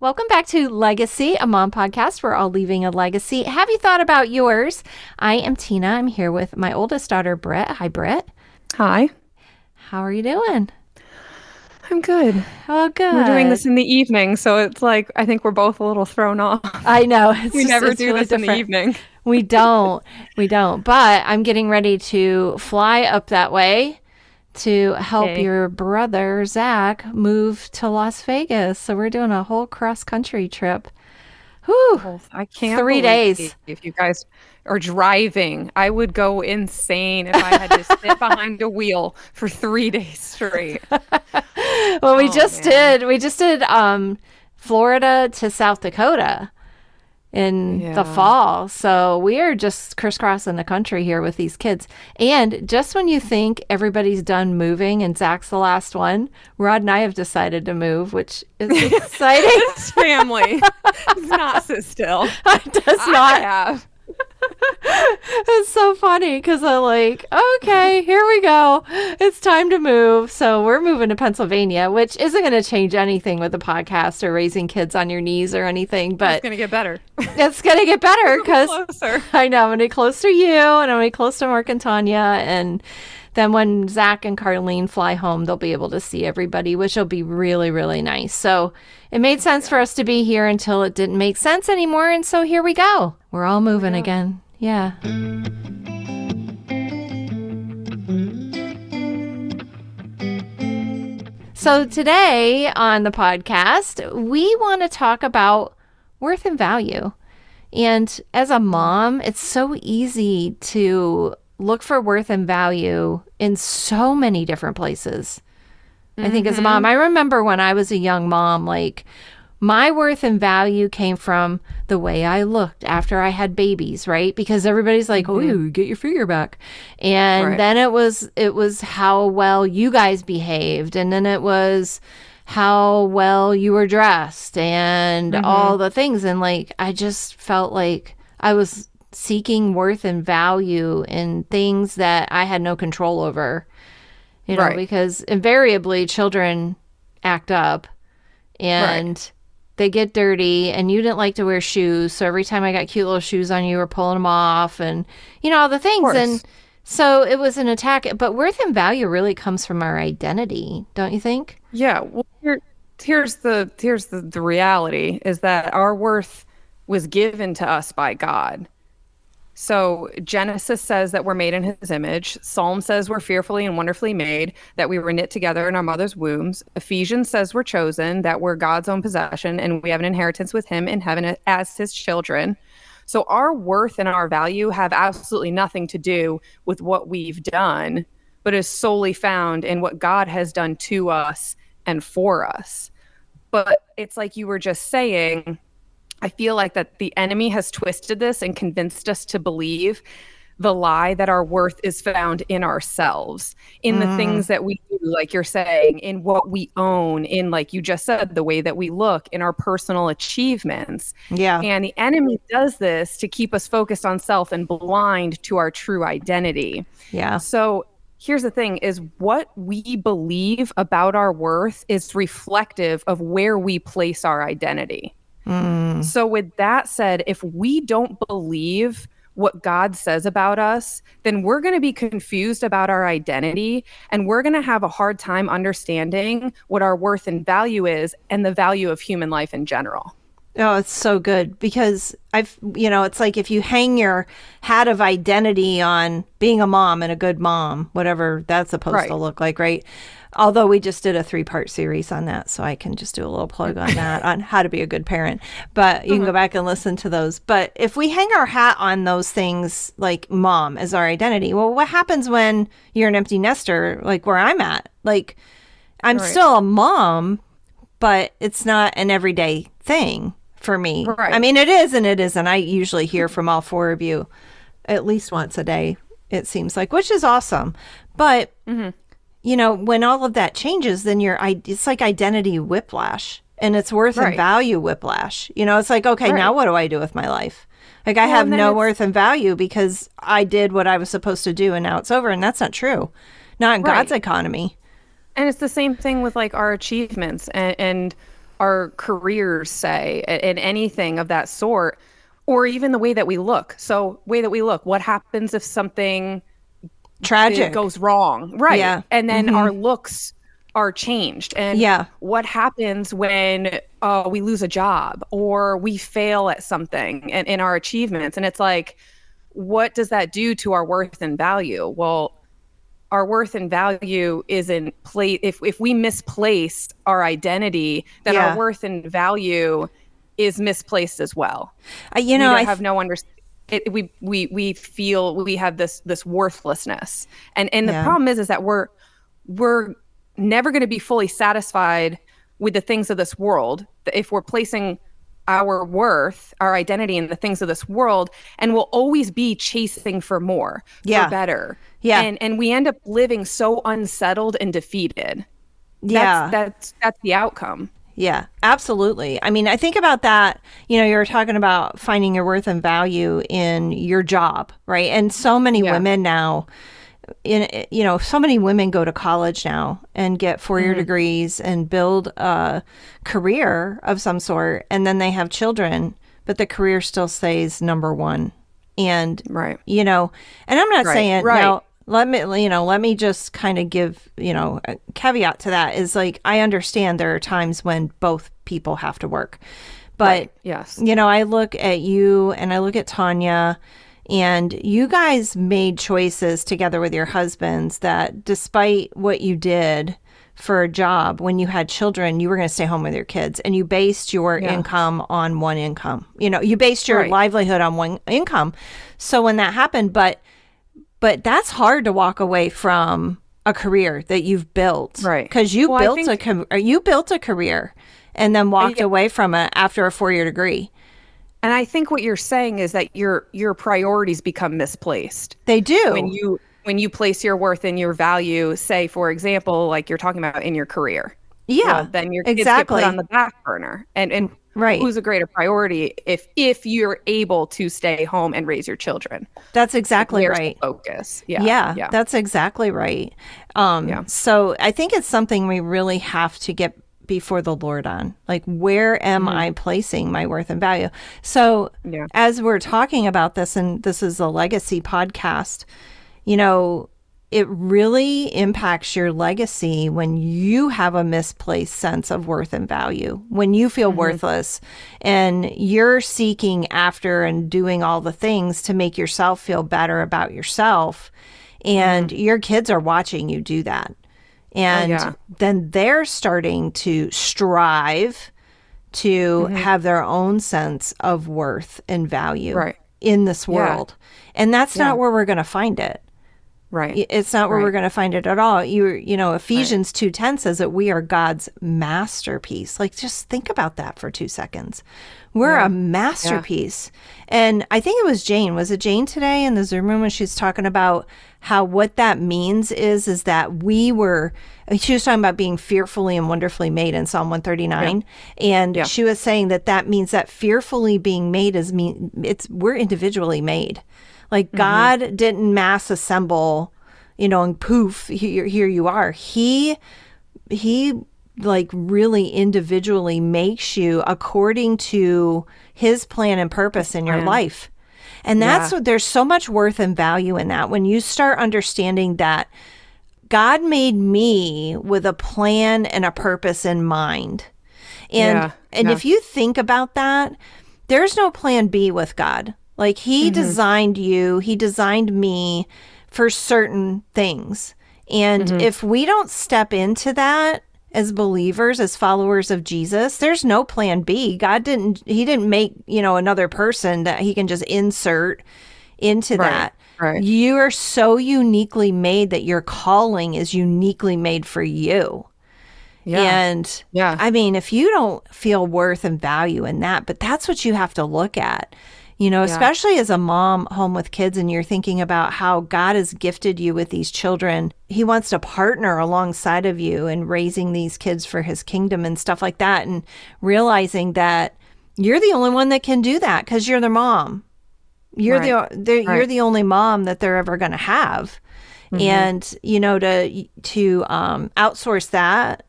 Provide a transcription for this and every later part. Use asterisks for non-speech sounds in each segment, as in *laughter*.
Welcome back to Legacy, a mom podcast. We're all leaving a legacy. Have you thought about yours? I am Tina. I'm here with my oldest daughter, Britt. Hi, Britt. Hi. How are you doing? I'm good. Oh, good. We're doing this in the evening, so it's like I think we're both a little thrown off. I know. It's we just- never do really this in the evening. We don't. We don't. But I'm getting ready to fly up that way to help Okay. your brother, Zach, move to Las Vegas. So we're doing a whole cross country trip. Whew. I can't. Three days. If you guys are driving, I would go insane if I had to sit *laughs* behind a wheel for three days straight. *laughs* Well, we Oh, just man. did. We just did um, Florida to South Dakota in the fall. So we are just crisscrossing the country here with these kids. And just when you think everybody's done moving and Zach's the last one, Rod and I have decided to move, which is *laughs* exciting. This family *laughs* does not sit still. it *laughs* does I not. have. *laughs* It's so funny because I'm like, okay, here we go. It's time to move. So we're moving to Pennsylvania, which isn't going to change anything with the podcast or raising kids on your knees or anything, But It's gonna get better. *laughs* it's going to get better *laughs* because. I know I'm going to be close to you and I'm going to be close to Mark and Tanya. And then when Zach and Carlene fly home, they'll be able to see everybody, which will be really, really nice. So it made sense for us to be here until it didn't make sense anymore. And so here we go. We're all moving again. Yeah. So today on the podcast, we want to talk about worth and value. And as a mom, it's so easy to look for worth and value in so many different places. I think as a mom, mm-hmm. I remember when I was a young mom, like my worth and value came from the way I looked after I had babies, right? Because everybody's like, "Oh, mm-hmm. you get your figure back," and Right. then it was it was how well you guys behaved, and then it was how well you were dressed, and mm-hmm. all the things, and like I just felt like I was seeking worth and value in things that I had no control over you know, Right. because invariably children act up and they get dirty and you didn't like to wear shoes. So every time I got cute little shoes on you, you were pulling them off and, you know, all the things. And so it was an attack. But worth and value really comes from our identity, don't you think? Yeah. Well, here, here's the here's the, the reality is that our worth was given to us by God. So Genesis says that we're made in his image. Psalm says we're fearfully and wonderfully made, that we were knit together in our mother's wombs. Ephesians says we're chosen, that we're God's own possession, and we have an inheritance with him in heaven as his children. So our worth and our value have absolutely nothing to do with what we've done, but is solely found in what God has done to us and for us. But it's like you were just saying, I feel like that the enemy has twisted this and convinced us to believe the lie that our worth is found in ourselves, in the mm. things that we do, like you're saying, in what we own, in, like you just said, the way that we look, in our personal achievements. Yeah. And the enemy does this to keep us focused on self and blind to our true identity. Yeah. So here's the thing is what we believe about our worth is reflective of where we place our identity. Mm. So with that said, if we don't believe what God says about us, then we're going to be confused about our identity and we're going to have a hard time understanding what our worth and value is and the value of human life in general. Oh, it's so good because I've, you know, it's like if you hang your hat of identity on being a mom and a good mom, whatever that's supposed to look like, right? Although we just did a three part series on that, so I can just do a little plug on that *laughs* on how to be a good parent. But you can go mm-hmm. back and listen to those. But if we hang our hat on those things like mom as our identity, well, what happens when you're an empty nester, like where I'm at? Like, I'm Right. still a mom, but it's not an everyday thing for me. Right. I mean, it is and it isn't. I usually hear from all four of you at least once a day, it seems like, which is awesome. But, mm-hmm. you know, when all of that changes, then you're, it's like identity whiplash and it's worth and value whiplash. You know, it's like, okay, now what do I do with my life? Like, I Well, have no it's- worth and value because I did what I was supposed to do and now it's over. And that's not true. Not in Right. God's economy. And it's the same thing with like our achievements and, and our careers say and anything of that sort or even the way that we look. So way that we look what happens if something tragic. goes wrong? Right. Yeah. and then our looks are changed. And Yeah. what happens when uh, we lose a job or we fail at something in, in our achievements? And it's like what does that do to our worth and value? Well our worth and value is in place if, if we misplace our identity then Yeah. our worth and value is misplaced as well I- you know we I have no under it, we we we feel we have this this worthlessness and and the Yeah. problem is is that we're we're never going to be fully satisfied with the things of this world if we're placing our worth our identity in the things of this world and we'll always be chasing for more Yeah. for better Yeah. and and we end up living so unsettled and defeated yeah that's that's that's the outcome Yeah, absolutely. I mean, I think about that. You know, you were talking about finding your worth and value in your job, right? And so many Yeah. women now, in you know, so many women go to college now and get four Mm-hmm. year degrees and build a career of some sort, and then they have children, but the career still stays number one. And right you know, and I'm not Right, saying right. now. Let me, you know, let me just kind of give, you know, a caveat to that is like I understand there are times when both people have to work, but Right. yes you know, I look at you and I look at Tanya, and you guys made choices together with your husbands that despite what you did for a job when you had children, you were going to stay home with your kids and you based your Yeah. income on one income. You know, you based your Right. livelihood on one income. So when that happened, but but that's hard to walk away from a career that you've built Right. because you Well, built a think- com- you built a career and then walked Yeah. away from it after a four year degree And I think what you're saying is that your your priorities become misplaced they do when you when you place your worth and your value, say for example, like you're talking about in your career. yeah Well, then your kids exactly get put on the back burner. And and Right. who's a greater priority if if you're able to stay home and raise your children? that's exactly Where's right focus. Yeah. yeah, Yeah. that's exactly right um Yeah. so i think it's something we really have to get before the lord on like where am i placing my worth and value so Mm-hmm. Yeah. as we're talking about this and this is a legacy podcast you know it really impacts your legacy when you have a misplaced sense of worth and value, when you feel worthless and you're seeking after and doing all the things to make yourself feel better about yourself. And your kids are watching you do that. Oh, and yeah. then they're starting to strive to mm-hmm. have their own sense of worth and value Right. in this world. And that's Yeah. not where we're going to find it. Right. It's not where we're going to find it at all. You you know Ephesians 2:10 says that we are God's masterpiece. Like just think about that for 2 seconds. We're a masterpiece. And I think it was Jane. Was it Jane today in the Zoom room when she's talking about how what that means is is that we were she was talking about being fearfully and wonderfully made in Psalm 139 and Yeah. she was saying that that means that fearfully being made is mean it's we're individually made. Like mm-hmm. God didn't mass assemble, you know, and poof, here, here you are. He, he like really individually makes you according to his plan and purpose in your plan. life. And that's Yeah. what there's so much worth and value in that. When you start understanding that God made me with a plan and a purpose in mind. And Yeah, and yeah. if you think about that, there's no plan B with God. Like he Mm-hmm. designed you, he designed me for certain things. And Mm-hmm. if we don't step into that as believers, as followers of Jesus, there's no plan B. God didn't he didn't make, you know, another person that he can just insert into Right, that. right. You are so uniquely made that your calling is uniquely made for you. Yeah. And Yeah. I mean, if you don't feel worth and value in that, but that's what you have to look at. You know, especially as a mom home with kids and you're thinking about how God has gifted you with these children. He wants to partner alongside of you in raising these kids for his kingdom and stuff like that and realizing that you're the only one that can do that cuz you're their mom. You're Right. the they're- you're the only mom that they're ever going to have. And you know to to um outsource that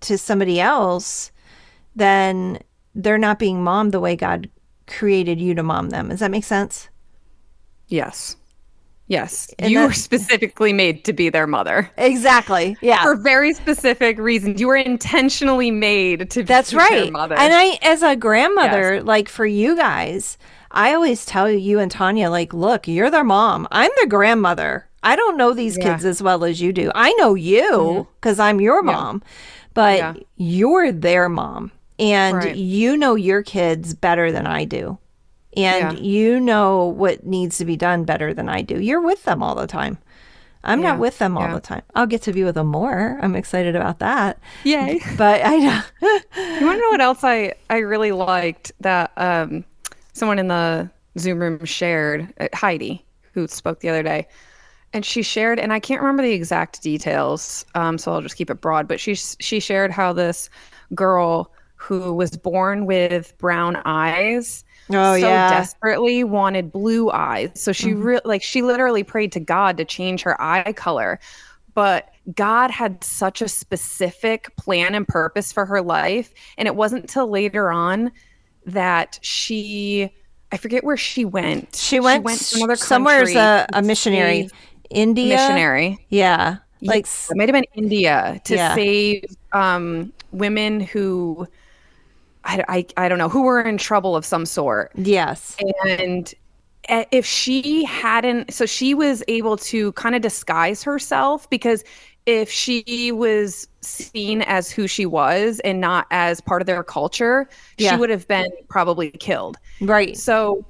to somebody else then they're not being mommed the way God created you to mom them. Does that make sense? Yes. Yes. And you that- were specifically made to be their mother Exactly. Yeah. for very specific reasons. You were intentionally made to That's be their right. mother. And I, as a grandmother, like for you guys, I always tell you and Tanya, like, look, you're their mom. I'm their grandmother. I don't know these Yeah. Mm-hmm. kids as well as you do. I know you because I'm your mom, but Yeah. you're their mom. And Right. you know your kids better than I do. And Yeah. you know what needs to be done better than I do. You're with them all the time. I'm Yeah. not with them all Yeah. the time. I'll get to be with them more. I'm excited about that. Yay. *laughs* But I know. You want to know what else I, I really liked that um, someone in the Zoom room shared? Uh, Heidi, who spoke the other day. And she shared, and I can't remember the exact details, um, so I'll just keep it broad. But she she shared how this girl who was born with brown eyes Oh, yeah so yeah. desperately wanted blue eyes. So she re- like she literally prayed to God to change her eye color. But God had such a specific plan and purpose for her life, and it wasn't till later on that she I forget where she went. She went, to another somewhere as a, a missionary. India. missionary. Yeah. Like, It might have been India to Yeah. save um, women who I, I, I don't know who were in trouble of some sort. yes. And eh, if she hadn't, so she was able to kind of disguise herself because if she was seen as who she was and not as part of their culture, Yeah. she would have been probably killed. Right. So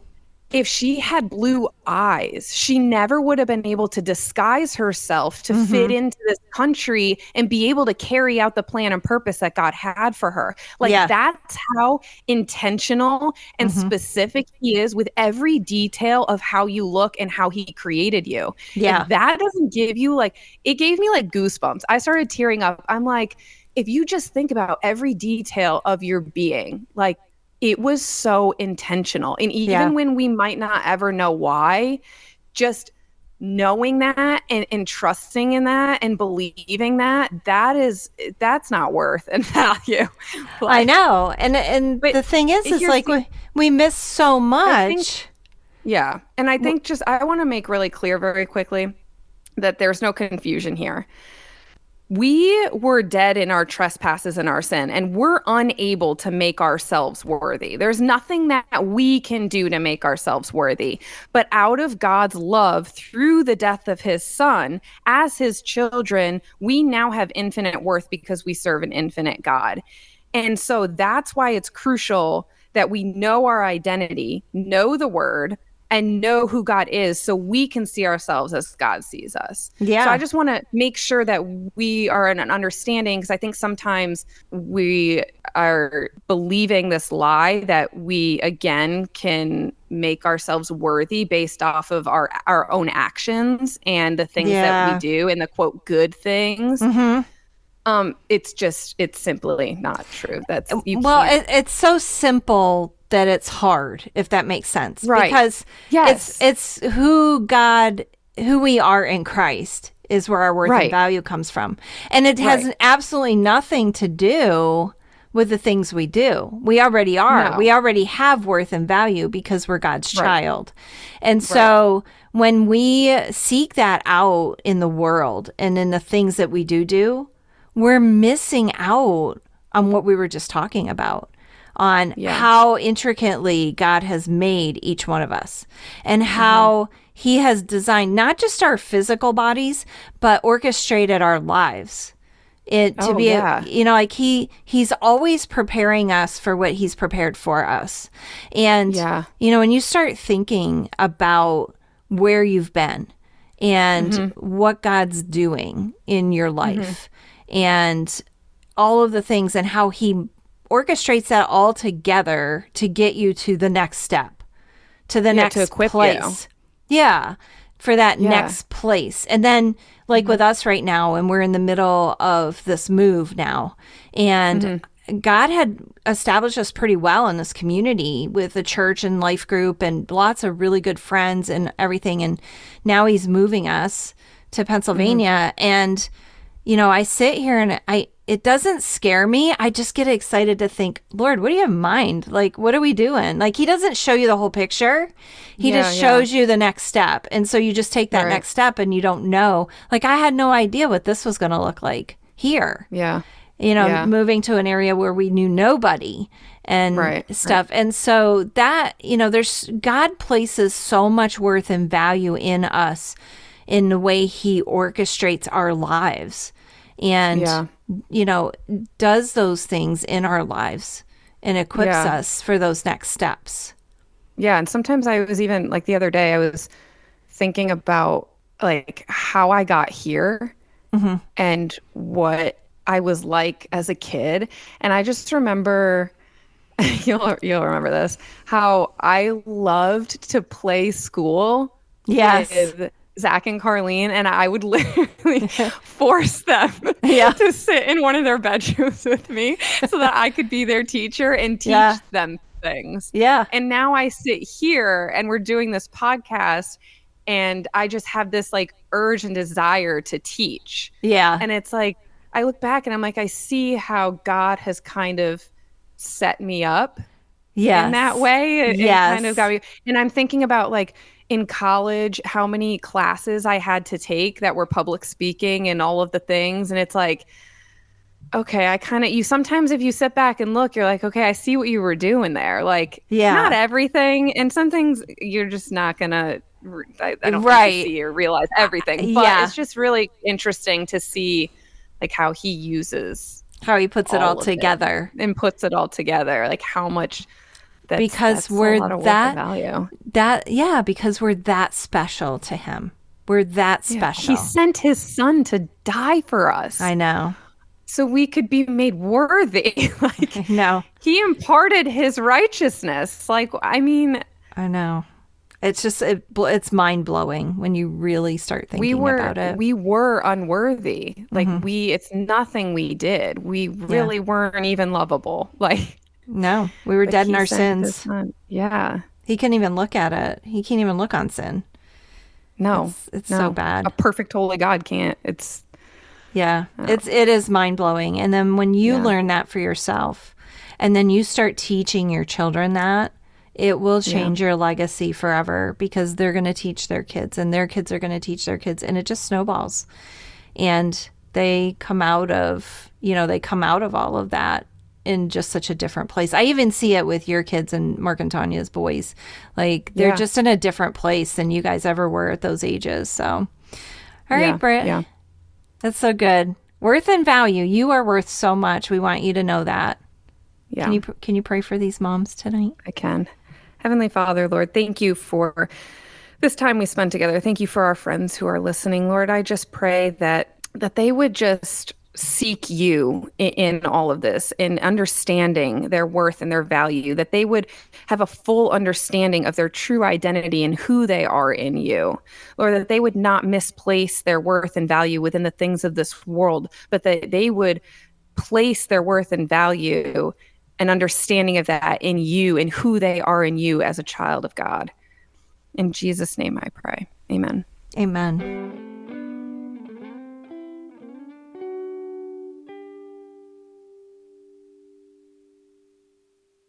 if she had blue eyes, she never would have been able to disguise herself to Mm-hmm. fit into this country and be able to carry out the plan and purpose that God had for her. Like Yeah. that's how intentional and Mm-hmm. specific he is with every detail of how you look and how he created you. Yeah. If that doesn't give you like it gave me like goosebumps. I started tearing up. I'm like if you just think about every detail of your being, like it was so intentional. And even Yeah. when we might not ever know why, just knowing that and, and trusting in that and believing that, that is that's not worth *laughs* and value. *laughs* I know. And and But the thing is, is like we, we miss so much. think- Yeah. And I think just I want to make really clear very quickly that there's no confusion here. We were dead in our trespasses and our sin, and we're unable to make ourselves worthy. There's nothing that we can do to make ourselves worthy. But out of God's love through the death of his son, as his children, we now have infinite worth because we serve an infinite God. And so that's why it's crucial that we know our identity, know the word, and know who God is so we can see ourselves as God sees us. Yeah. So I just want to make sure that we are in an understanding because I think sometimes we are believing this lie that we again can make ourselves worthy based off of our our own actions and the things that we do and the quote good things. Mhm. Um, it's just it's simply not true. That's you Well, it, it's so simple that it's hard, if that makes sense. Right. Because Yes. it's it's who God, who we are in Christ, is where our worth and value comes from, and it has Right. absolutely nothing to do with the things we do. We already are. No. We already have worth and value because we're God's Right. child, and so when we seek that out in the world and in the things that we do do, we're missing out on what we were just talking about on Yeah. how intricately God has made each one of us and how he has designed not just our physical bodies but orchestrated our lives it to Oh, be a- yeah. you know like he he's always preparing us for what he's prepared for us and Yeah. you know when you start thinking about where you've been and Mm-hmm. what God's doing in your life and all of the things and how he orchestrates that all together to get you to the next step to the Yeah, next to equip you. place yeah for that Yeah. next place and then like with us right now and we're in the middle of this move now and Mm-hmm. God had established us pretty well in this community with the church and life group and lots of really good friends and everything. And now he's moving us to Pennsylvania. And, you know, I sit here and I, it doesn't scare me. I just get excited to think, Lord, what do you have in mind? Like, what are we doing? Like, He doesn't show you the whole picture. He Yeah, just yeah. shows you the next step. And so you just take that Right. next step and you don't know. Like, I had no idea what this was going to look like here Yeah. you know, Yeah. moving to an area where we knew nobody and Right, stuff. And so that, you know, there's God places so much worth and value in us in the way he orchestrates our lives and, Yeah. you know, does those things in our lives and equips Yeah. us for those next steps. Yeah, and sometimes I was even like the other day I was thinking about like how I got here mm-hmm. and what I was like as a kid, and I just remember *laughs* you'll you'll remember this how I loved to play school Yes. with Zach and Carlene, and I would *laughs* literally *laughs* force them Yeah. *laughs* to sit in one of their bedrooms with me so that I could be their teacher and teach Yeah. them things. Yeah. And now I sit here and we're doing this podcast, and I just have this like urge and desire to teach. Yeah. And it's like, I look back and I'm like, I see how God has kind of set me up yes. in that way. It, it kind of got me. And I'm thinking about like in college, how many classes I had to take that were public speaking and all of the things. And it's like, okay, I kind of, you sometimes if you sit back and look, you're like, okay, I see what you were doing there. Like, Yeah. not everything. And some things you're just not going to. I, I don't Right. see or realize everything, uh, but yeah. it's just really interesting to see like how he uses How he puts it all, all of it. together. and puts it all together, like how much. That's, Because that's we're a lot of that- value. That yeah, because we're that special to him. We're that special. He sent his son to die for us, I know. so we could be made worthy. *laughs* like no, he imparted his righteousness. Like I mean, I know. It's just it, it's mind blowing when you really start thinking we were about it. Mm-hmm. we were unworthy. Like we, it's nothing we did. We really weren't even lovable. *laughs* Like no, we were dead in our sins. son. Yeah. He couldn't even look at it. He can't even look on sin. No, It's- it's no. so bad. A perfect holy God can't. It's Yeah, uh, it's it is mind blowing. And then when you Yeah. learn that for yourself, and then you start teaching your children that, it will change your legacy forever because they're going to teach their kids, and their kids are going to teach their kids, and it just snowballs. And they come out of you know they come out of all of that in just such a different place. I even see it with your kids and Mark and Tanya's boys. Like they're Yeah. just in a different place than you guys ever were at those ages. So, all right, yeah, Britt. Yeah. That's so good. Worth and value. You are worth so much. We want you to know that. Yeah. Can you can you pray for these moms tonight? I can. Heavenly Father, Lord, thank you for this time we spent together. Thank you for our friends who are listening, Lord. I just pray that that they would just seek you in, in all of this, in understanding their worth and their value, that they would have a full understanding of their true identity and who they are in you. Lord, that they would not misplace their worth and value within the things of this world, but that they would place their worth and value and understanding of that in you and who they are in you as a child of God. In Jesus' name I pray. Amen. Amen.